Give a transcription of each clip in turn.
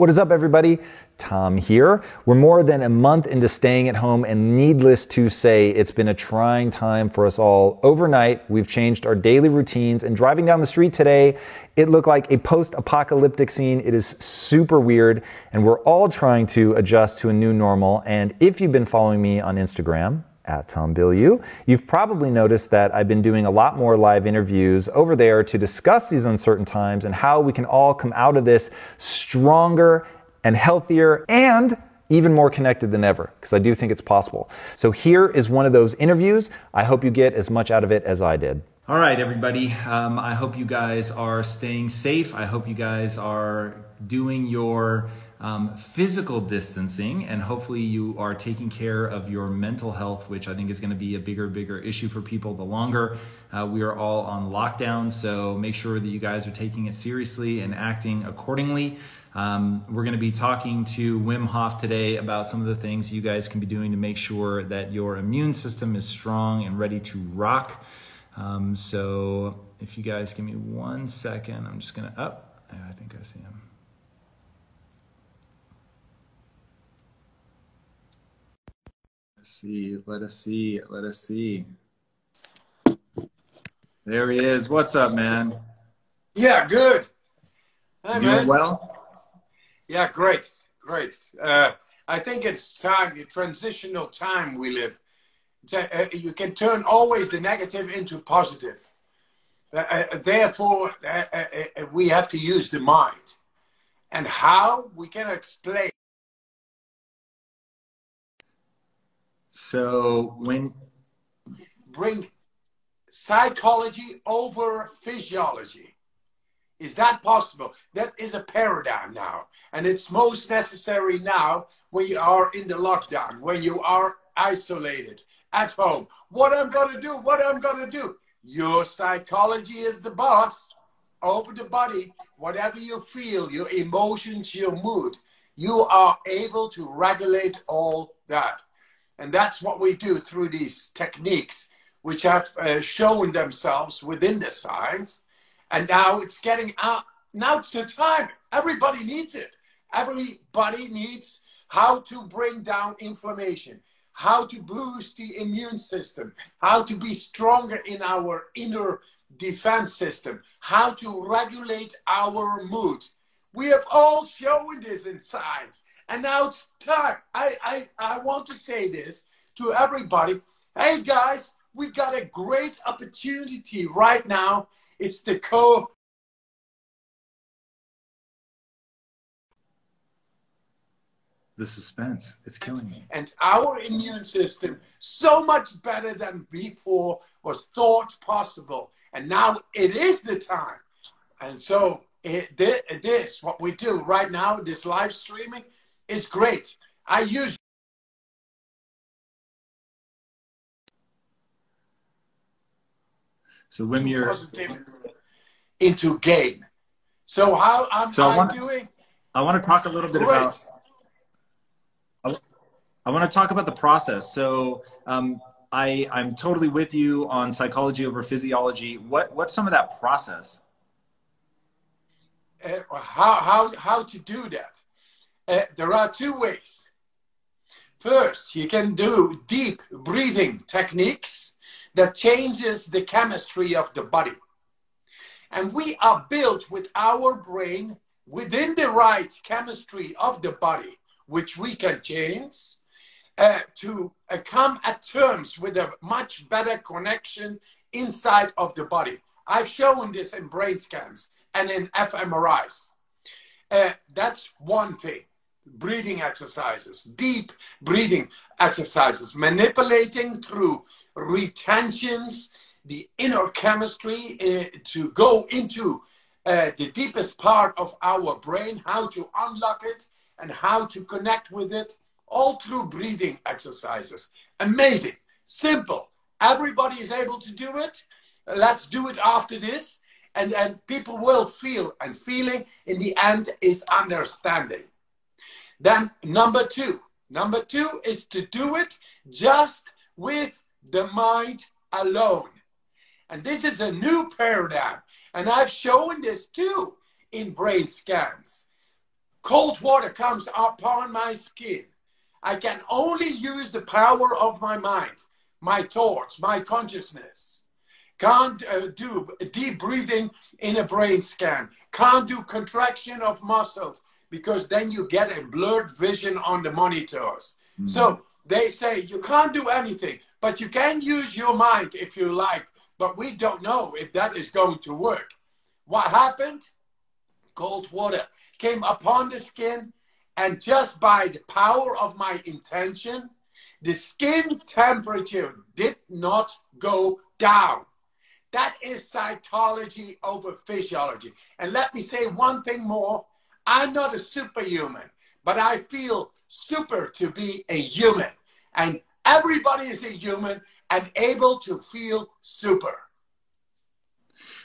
What is up, everybody? Tom here. We're more than a month into staying at home, and needless to say, it's been a trying time for us all. Overnight, we've changed our daily routines, and driving down the street today, it looked like a post apocalyptic scene. It is super weird, and we're all trying to adjust to a new normal. And if you've been following me on Instagram, at Tom Bilyeu. You've probably noticed that I've been doing a lot more live interviews over there to discuss these uncertain times and how we can all come out of this stronger and healthier and even more connected than ever, because I do think it's possible. So here is one of those interviews. I hope you get as much out of it as I did. All right, everybody. Um, I hope you guys are staying safe. I hope you guys are doing your um, physical distancing, and hopefully you are taking care of your mental health, which I think is going to be a bigger, bigger issue for people the longer uh, we are all on lockdown. So make sure that you guys are taking it seriously and acting accordingly. Um, we're going to be talking to Wim Hof today about some of the things you guys can be doing to make sure that your immune system is strong and ready to rock. Um, so if you guys give me one second, I'm just going to up. Oh, I think I see him. Let's see. Let us see. Let us see. There he is. What's up, man? Yeah, good. Hi, Doing man. well? Yeah, great, great. Uh, I think it's time, a transitional time we live. A, uh, you can turn always the negative into positive. Uh, uh therefore, uh, uh, we have to use the mind. And how we can explain So when bring psychology over physiology. Is that possible? That is a paradigm now. And it's most necessary now when you are in the lockdown, when you are isolated at home. What I'm going to do, what I'm going to do. Your psychology is the boss over the body. Whatever you feel, your emotions, your mood, you are able to regulate all that. And that's what we do through these techniques, which have uh, shown themselves within the science. And now it's getting out. Now it's the time. Everybody needs it. Everybody needs how to bring down inflammation, how to boost the immune system, how to be stronger in our inner defense system, how to regulate our mood. We have all shown this in science. And now it's time. I, I, I want to say this to everybody. Hey guys, we got a great opportunity right now. It's the co the suspense. It's killing me. And our immune system, so much better than before, was thought possible. And now it is the time. And so it, this, what we do right now, this live streaming, is great. I use So when you're into gain. So how I'm, so I wanna, doing? I want to talk a little bit great. about. I, I want to talk about the process. So um, I I'm totally with you on psychology over physiology. What what's some of that process? Uh, how how how to do that? Uh, there are two ways. First, you can do deep breathing techniques that changes the chemistry of the body. And we are built with our brain within the right chemistry of the body, which we can change, uh, to uh, come at terms with a much better connection inside of the body. I've shown this in brain scans and in fMRIs. Uh, that's one thing. Breathing exercises, deep breathing exercises, manipulating through retentions, the inner chemistry uh, to go into uh, the deepest part of our brain, how to unlock it and how to connect with it, all through breathing exercises. Amazing, simple. Everybody is able to do it. Let's do it after this. And, and people will feel, and feeling in the end is understanding. Then, number two, number two is to do it just with the mind alone. And this is a new paradigm. And I've shown this too in brain scans. Cold water comes upon my skin. I can only use the power of my mind, my thoughts, my consciousness. Can't uh, do deep breathing in a brain scan. Can't do contraction of muscles because then you get a blurred vision on the monitors. Mm-hmm. So they say you can't do anything, but you can use your mind if you like but we don't know if that is going to work. What happened? Cold water came upon the skin, and just by the power of my intention, the skin temperature did not go down. That is psychology over physiology. And let me say one thing more I'm not a superhuman, but I feel super to be a human. And everybody is a human, and able to feel super.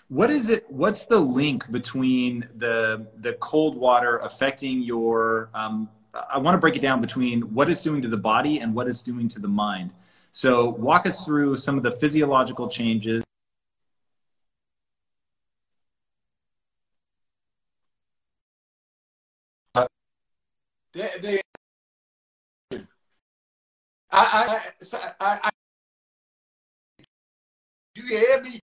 What is it? What's the link between the the cold water affecting your? Um, I want to break it down between what it's doing to the body and what it's doing to the mind. So, walk us through some of the physiological changes. The, the, I, I, I, I, do you hear me?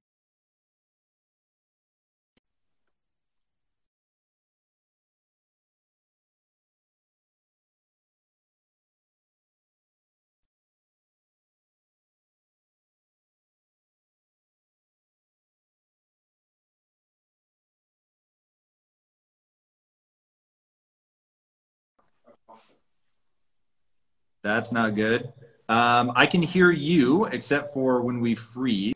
That's not good. Um, I can hear you, except for when we freeze.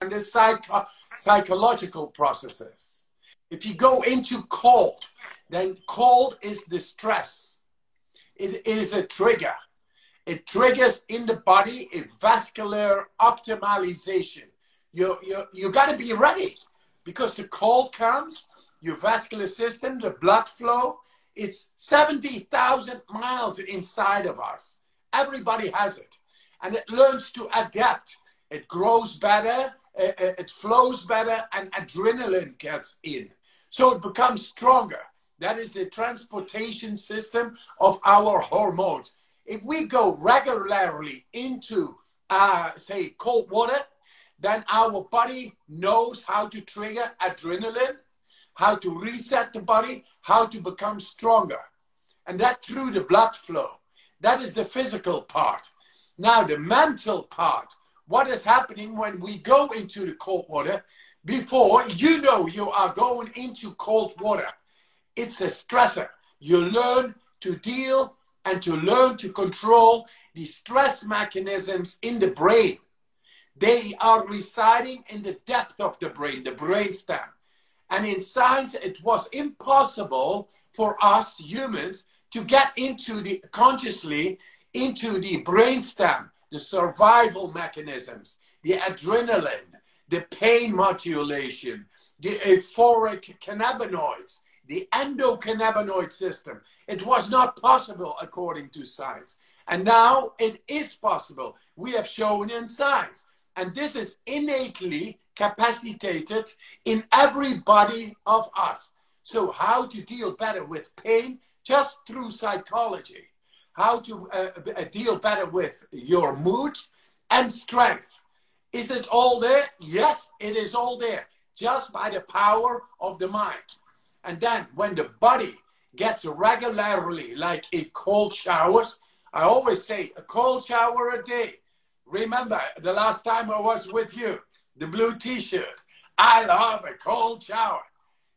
And the psycho- psychological processes. If you go into cold, then cold is the stress. It is a trigger. It triggers in the body a vascular optimization. You, you, you got to be ready because the cold comes your vascular system, the blood flow, it's 70,000 miles inside of us. Everybody has it. And it learns to adapt. It grows better, it flows better, and adrenaline gets in. So it becomes stronger. That is the transportation system of our hormones. If we go regularly into, uh, say, cold water, then our body knows how to trigger adrenaline how to reset the body, how to become stronger. And that through the blood flow. That is the physical part. Now, the mental part. What is happening when we go into the cold water? Before you know you are going into cold water, it's a stressor. You learn to deal and to learn to control the stress mechanisms in the brain. They are residing in the depth of the brain, the brainstem. And in science, it was impossible for us humans to get into the consciously into the brainstem, the survival mechanisms, the adrenaline, the pain modulation, the euphoric cannabinoids, the endocannabinoid system. It was not possible according to science. And now it is possible. We have shown in science. And this is innately capacitated in every body of us. So, how to deal better with pain just through psychology, how to uh, uh, deal better with your mood and strength. Is it all there? Yes, it is all there, just by the power of the mind. And then when the body gets regularly, like in cold showers, I always say a cold shower a day. Remember the last time I was with you, the blue t shirt. I love a cold shower.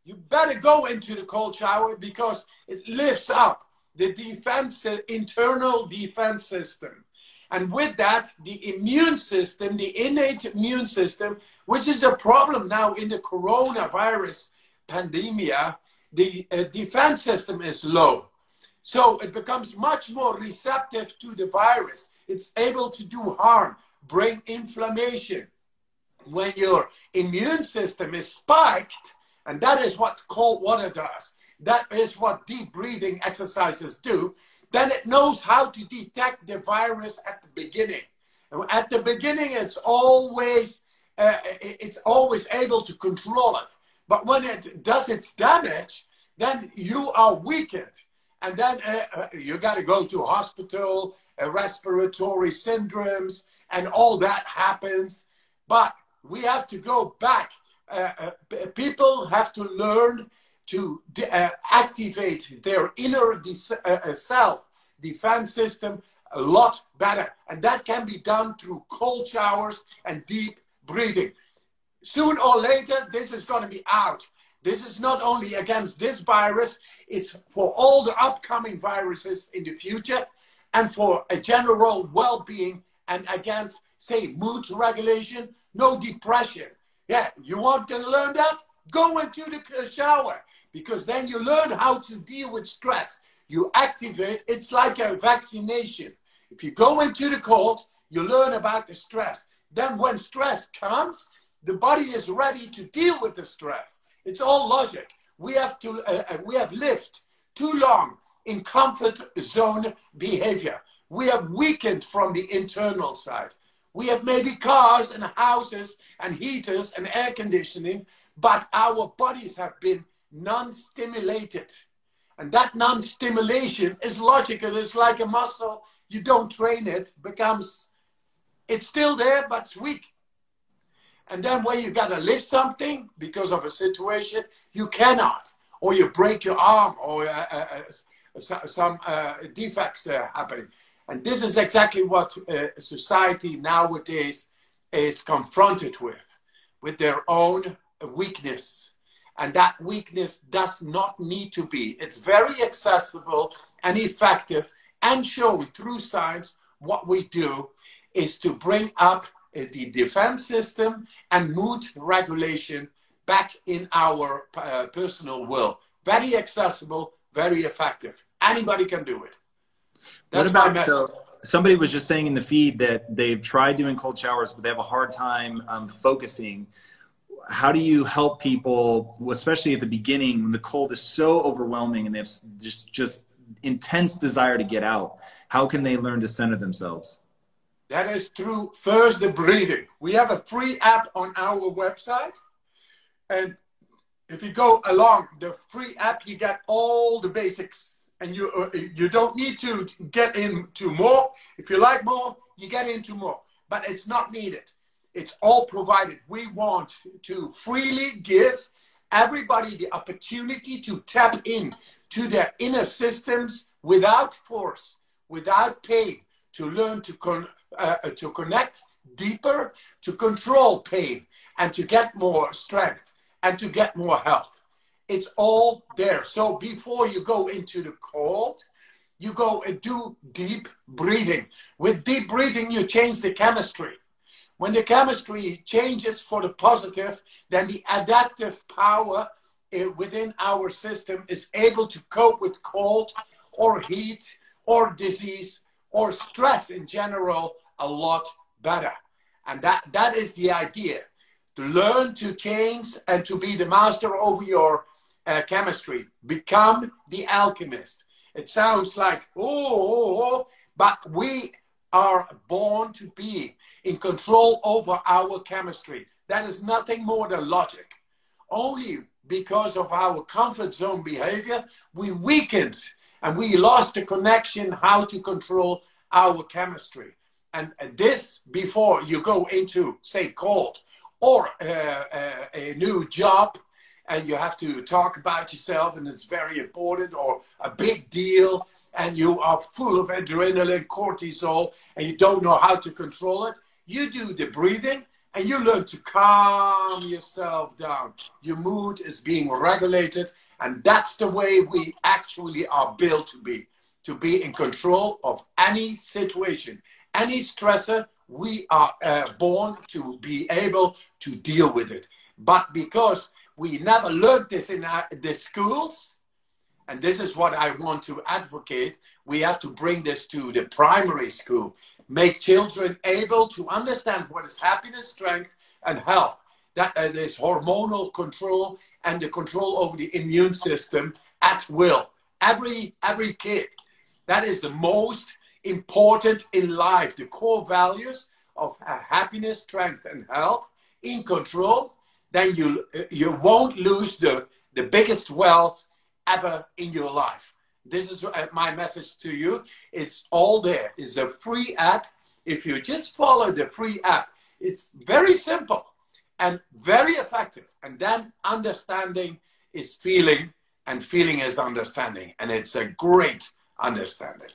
You better go into the cold shower because it lifts up the defense, internal defense system. And with that, the immune system, the innate immune system, which is a problem now in the coronavirus pandemia, the uh, defense system is low. So it becomes much more receptive to the virus. It's able to do harm, bring inflammation. When your immune system is spiked, and that is what cold water does, that is what deep breathing exercises do, then it knows how to detect the virus at the beginning. At the beginning, it's always uh, it's always able to control it. But when it does its damage, then you are weakened. And then uh, uh you got to go to hospital, uh, respiratory syndromes, and all that happens. But we have to go back. Uh, uh, people have to learn to uh, activate their inner uh, self defense system a lot better. And that can be done through cold showers and deep breathing. Soon or later, this is going to be out. This is not only against this virus, it's for all the upcoming viruses in the future and for a general well being and against, say, mood regulation, no depression. Yeah, you want to learn that? Go into the shower because then you learn how to deal with stress. You activate, it's like a vaccination. If you go into the cold, you learn about the stress. Then when stress comes, the body is ready to deal with the stress. It's all logic. We have to uh, uh we have lived too long in comfort zone behavior. We have weakened from the internal side. We have maybe cars and houses and heaters and air conditioning, but our bodies have been non stimulated. And that non stimulation is logical. It's like a muscle. You don't train it, becomes, it's still there, but it's weak. And then when you got to lift something because of a situation, you cannot. Or you break your arm or uh, uh, uh some uh, defects uh, happening. And this is exactly what uh, society nowadays is confronted with, with their own weakness. And that weakness does not need to be. It's very accessible and effective and showing through science what we do is to bring up uh, the defense system and mood regulation back in our uh, personal world. Very accessible, very effective. Anybody can do it. That's what about so somebody was just saying in the feed that they've tried doing cold showers, but they have a hard time um, focusing how do you help people, especially at the beginning when the cold is so overwhelming and they have just just intense desire to get out? How can they learn to center themselves? That is through first the breathing. We have a free app on our website, and if you go along the free app, you get all the basics, and you uh, you don't need to get into more. If you like more, you get into more, but it's not needed. It's all provided. We want to freely give everybody the opportunity to tap in to their inner systems without force, without pain, to learn to, con- uh, uh, to connect deeper, to control pain, and to get more strength and to get more health. It's all there. So before you go into the cold, you go and do deep breathing. With deep breathing, you change the chemistry. When the chemistry changes for the positive, then the adaptive power eh, within our system is able to cope with cold or heat or disease or stress in general a lot better. And that, that is the idea to learn to change and to be the master over your uh, chemistry. Become the alchemist. It sounds like, oh, oh, oh, but we are born to be in control over our chemistry. That is nothing more than logic. Only because of our comfort zone behavior, we weakened and we lost the connection how to control our chemistry. And this before you go into, say, cold or uh, uh, a new job and you have to talk about yourself and it's very important or a big deal and you are full of adrenaline, cortisol, and you don't know how to control it, you do the breathing and you learn to calm yourself down. Your mood is being regulated, and that's the way we actually are built to be to be in control of any situation, any stressor. We are uh, born to be able to deal with it. But because we never learned this in our, the schools, and this is what I want to advocate. We have to bring this to the primary school, make children able to understand what is happiness, strength, and health. That is hormonal control and the control over the immune system at will. Every every kid, that is the most important in life. The core values of happiness, strength, and health in control. Then you you won't lose the the biggest wealth ever in your life. This is uh, my message to you. It's all there. It's a free app. If you just follow the free app, it's very simple and very effective. And then understanding is feeling, and feeling is understanding. And it's a great understanding.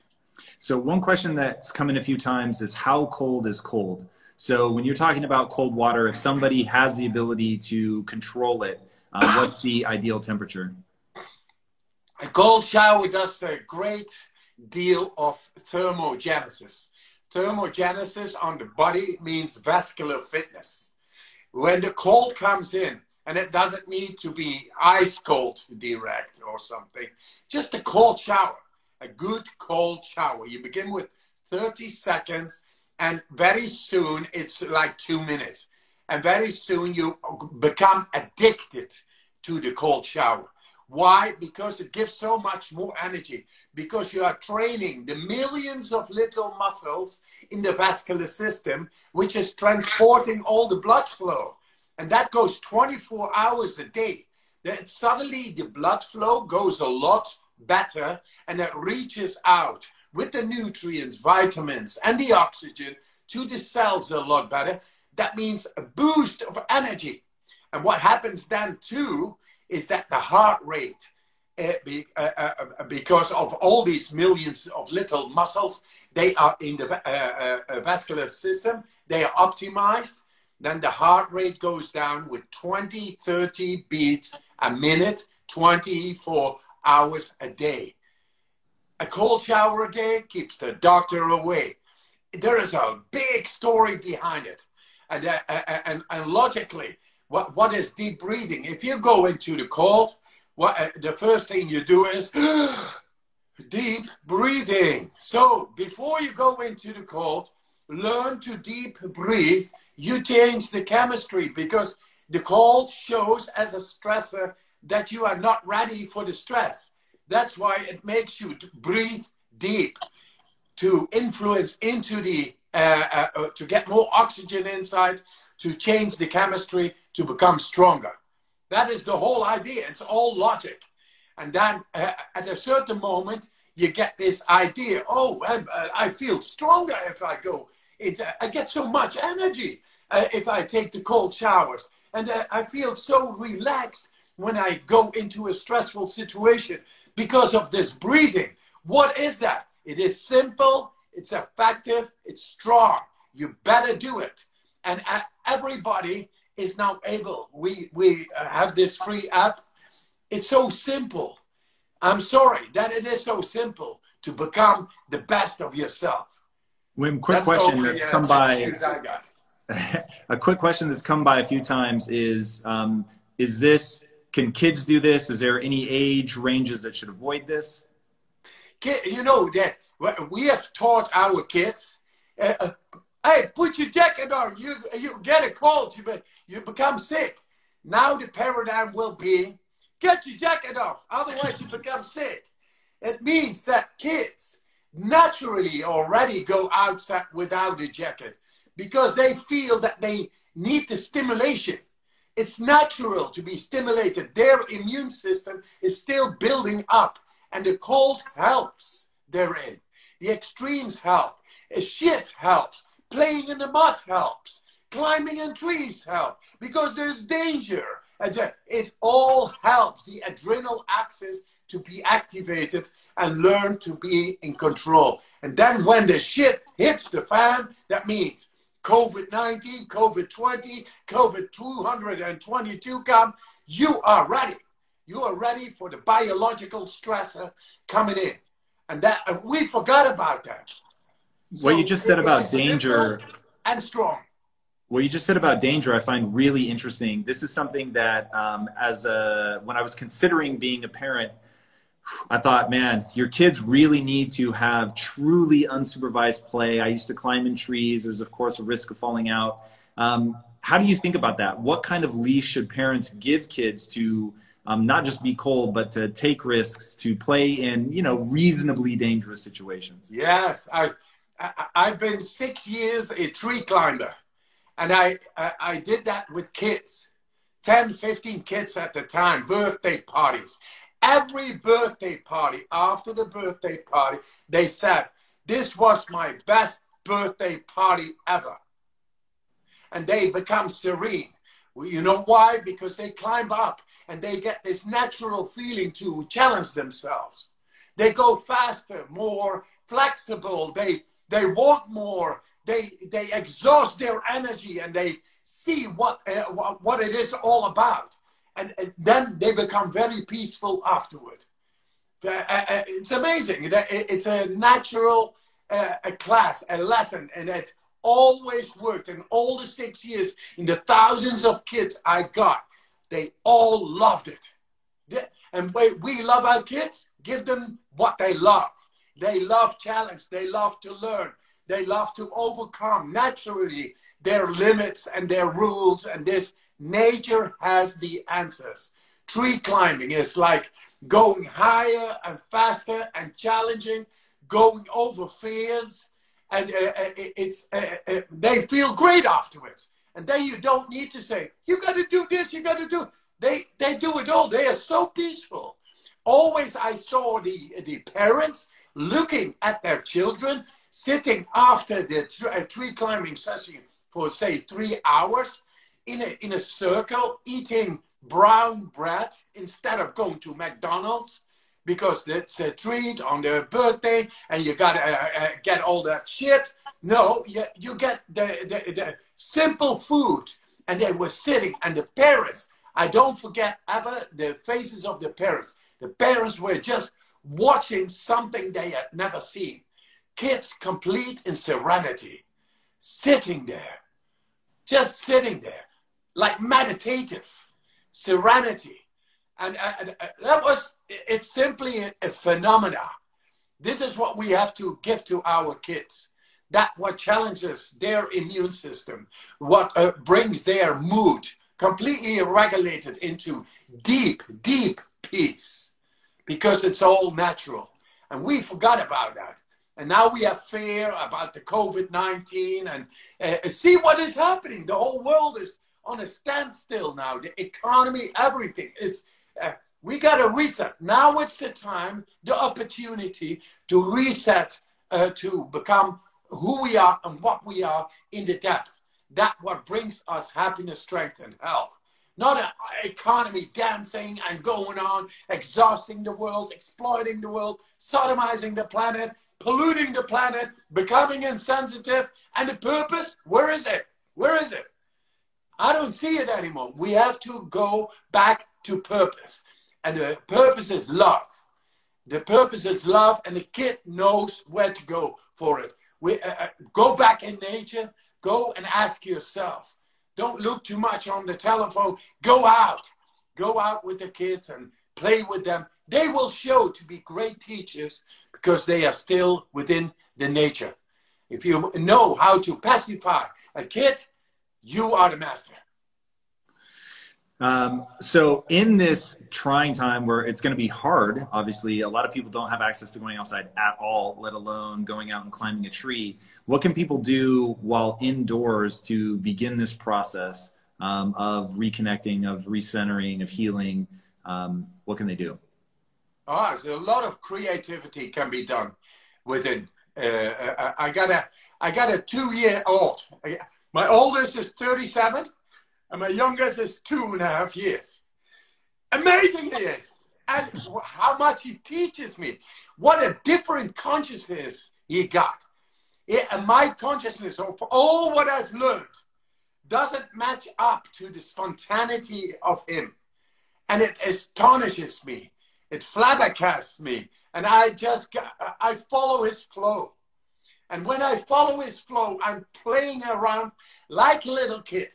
So, one question that's come in a few times is how cold is cold? So, when you're talking about cold water, if somebody has the ability to control it, uh, what's the ideal temperature? A cold shower does a great deal of thermogenesis. Thermogenesis on the body means vascular fitness. When the cold comes in, and it doesn't need to be ice cold direct or something, just a cold shower, a good cold shower. You begin with 30 seconds, and very soon it's like two minutes. And very soon you become addicted to the cold shower. Why? Because it gives so much more energy. Because you are training the millions of little muscles in the vascular system, which is transporting all the blood flow. And that goes 24 hours a day. Then suddenly the blood flow goes a lot better and it reaches out with the nutrients, vitamins, and the oxygen to the cells a lot better. That means a boost of energy. And what happens then too is that the heart rate, uh, be, uh, uh, because of all these millions of little muscles, they are in the vascular system, they are optimized. Then the heart rate goes down with 20, 30 beats a minute, 24 hours a day. A cold shower a day keeps the doctor away. There is a big story behind it. And, uh, uh, uh, and, and logically, what, what is deep breathing? If you go into the cold, what, uh, the first thing you do is deep breathing. So before you go into the cold, learn to deep breathe. You change the chemistry because the cold shows as a stressor that you are not ready for the stress. That's why it makes you breathe deep to influence into the uh, uh, to get more oxygen inside to change the chemistry to become stronger. That is the whole idea. It's all logic. And then uh, at a certain moment, you get this idea oh, I, I feel stronger if I go. It, I get so much energy uh, if I take the cold showers. And uh, I feel so relaxed when I go into a stressful situation because of this breathing. What is that? It is simple, it's effective, it's strong. You better do it and everybody is now able. We we uh, have this free app. It's so simple. I'm sorry that it is so simple to become the best of yourself. Wim, quick that's question that's come by. a quick question that's come by a few times is: um, Is this? Can kids do this? Is there any age ranges that should avoid this? You know that we have taught our kids. Uh, uh Hey, put your jacket on. You you get a cold. You you become sick. Now the paradigm will be get your jacket off. Otherwise, you become sick. It means that kids naturally already go outside without a jacket because they feel that they need the stimulation. It's natural to be stimulated. Their immune system is still building up, and the cold helps therein. The extremes help. Shit helps Playing in the mud helps. Climbing in trees helps because there's danger. It all helps the adrenal axis to be activated and learn to be in control. And then when the shit hits the fan, that means COVID 19, COVID 20, COVID 222 come, you are ready. You are ready for the biological stressor coming in. And that and we forgot about that. What so you just said about danger and strong. What you just said about danger, I find really interesting. This is something that, um, as a, when I was considering being a parent, I thought, man, your kids really need to have truly unsupervised play. I used to climb in trees. There's, of course, a risk of falling out. Um, how do you think about that? What kind of leash should parents give kids to um, not just be cold, but to take risks, to play in, you know, reasonably dangerous situations? Yes, I, I have been six years a tree climber, and I, I I did that with kids, 10, 15 kids at the time, birthday parties, Every birthday party, after the birthday party, they said, This was my best birthday party ever. And they become serene. You know why? Because they climb up and they get this natural feeling to challenge themselves. They go faster, more flexible. They they want more. They they exhaust their energy and they see what uh, what it is all about and, and then they become very peaceful afterward. Uh, uh, uh it's amazing. It's a natural uh, a class, a lesson, and it always worked. In all the six years, in the thousands of kids I got, they all loved it. and we love our kids, give them what they love. They love challenge, they love to learn, they love to overcome naturally their limits and their rules and this Nature has the answers. Tree climbing is like going higher and faster and challenging, going over fears, and uh, uh it's uh, uh, they feel great afterwards. And then you don't need to say, "You got to do this, you got to do." They they do it all. They are so peaceful. Always, I saw the the parents looking at their children sitting after the uh, tree climbing session for say three hours in a, in a circle eating brown bread instead of going to McDonald's because it's a treat on their birthday and you gotta uh, uh, get all that shit. No, you, you get the, the, the simple food. And they were sitting, and the parents, I don't forget ever the faces of the parents. The parents were just watching something they had never seen. Kids complete in serenity, sitting there, just sitting there like meditative, serenity. And, and, and that was, it's simply a, a phenomena. This is what we have to give to our kids. That what challenges their immune system, what uh, brings their mood completely regulated into deep, deep peace because it's all natural. And we forgot about that. And now we have fear about the COVID 19 and uh, see what is happening. The whole world is on a standstill now. The economy, everything is. Uh, we got to reset. Now it's the time, the opportunity to reset, uh, to become who we are and what we are in the depth. That what brings us happiness, strength, and health. Not an economy dancing and going on, exhausting the world, exploiting the world, sodomizing the planet, polluting the planet, becoming insensitive. And the purpose, where is it? Where is it? I don't see it anymore. We have to go back to purpose. And the purpose is love. The purpose is love, and the kid knows where to go for it. We, uh, uh, go back in nature, go and ask yourself. Don't look too much on the telephone. Go out. Go out with the kids and play with them. They will show to be great teachers because they are still within the nature. If you know how to pacify a kid, you are the master. Um, so in this trying time where it's going to be hard, obviously a lot of people don't have access to going outside at all, let alone going out and climbing a tree. What can people do while indoors to begin this process um, of reconnecting, of recentering, of healing? Um, what can they do? Ah, so a lot of creativity can be done within Uh, I got a I got a two year old. My oldest is 37, and my youngest is two and a half years. Amazing he is, and how much he teaches me. What a different consciousness he got. It, and my consciousness of all what I've learned doesn't match up to the spontaneity of him. And it astonishes me. It flabbergasts me. And I just, I follow his flow. And when I follow his flow, I'm playing around like a little kid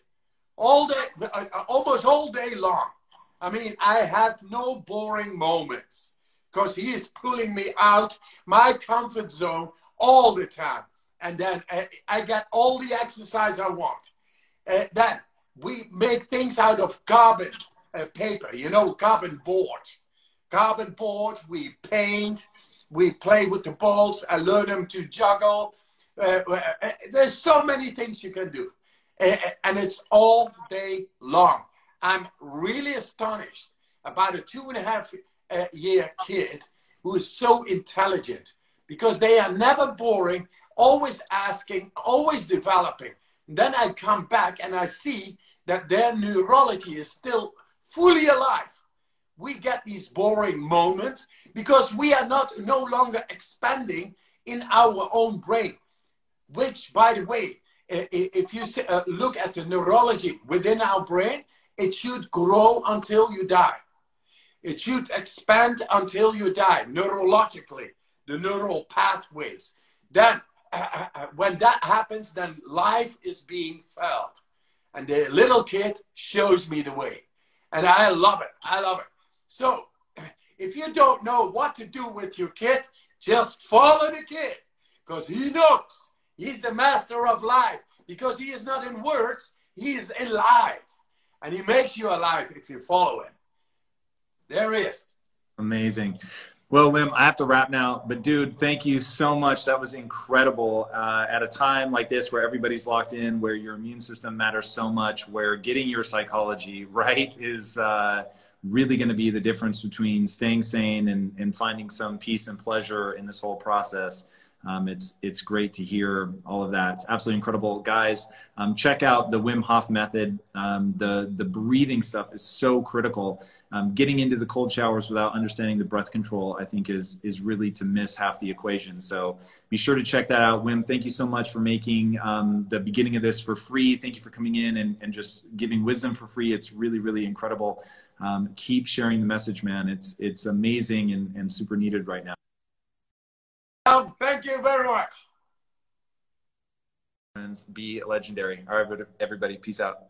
all day, uh, uh, almost all day long. I mean, I have no boring moments because he is pulling me out my comfort zone all the time. And then I, uh, I get all the exercise I want. Uh, then we make things out of carbon uh, paper, you know, carbon boards. Carbon boards, we paint, we play with the balls. I learn them to juggle. Uh, uh, uh there's so many things you can do. And it's all day long. I'm really astonished about a two and a half uh, year kid who is so intelligent because they are never boring, always asking, always developing. then I come back and I see that their neurology is still fully alive. We get these boring moments because we are not no longer expanding in our own brain, which, by the way, if you uh, look at the neurology within our brain, it should grow until you die. It should expand until you die, neurologically, the neural pathways. Then, uh, uh, when that happens, then life is being felt. And the little kid shows me the way. And I love it. I love it. So, if you don't know what to do with your kid, just follow the kid because he knows. He's the master of life because he is not in words, he is in life. And he makes you alive if you follow him. There is. Amazing. Well, Wim, I have to wrap now, but dude, thank you so much. That was incredible. Uh, at a time like this where everybody's locked in, where your immune system matters so much, where getting your psychology right is uh, really going to be the difference between staying sane and, and finding some peace and pleasure in this whole process. Um, it's it's great to hear all of that. It's absolutely incredible, guys. Um, check out the Wim Hof method. Um, the the breathing stuff is so critical. Um, getting into the cold showers without understanding the breath control, I think, is is really to miss half the equation. So be sure to check that out. Wim, thank you so much for making um, the beginning of this for free. Thank you for coming in and, and just giving wisdom for free. It's really really incredible. Um, keep sharing the message, man. It's it's amazing and, and super needed right now. Thank you very much. Be legendary. All right, everybody, peace out.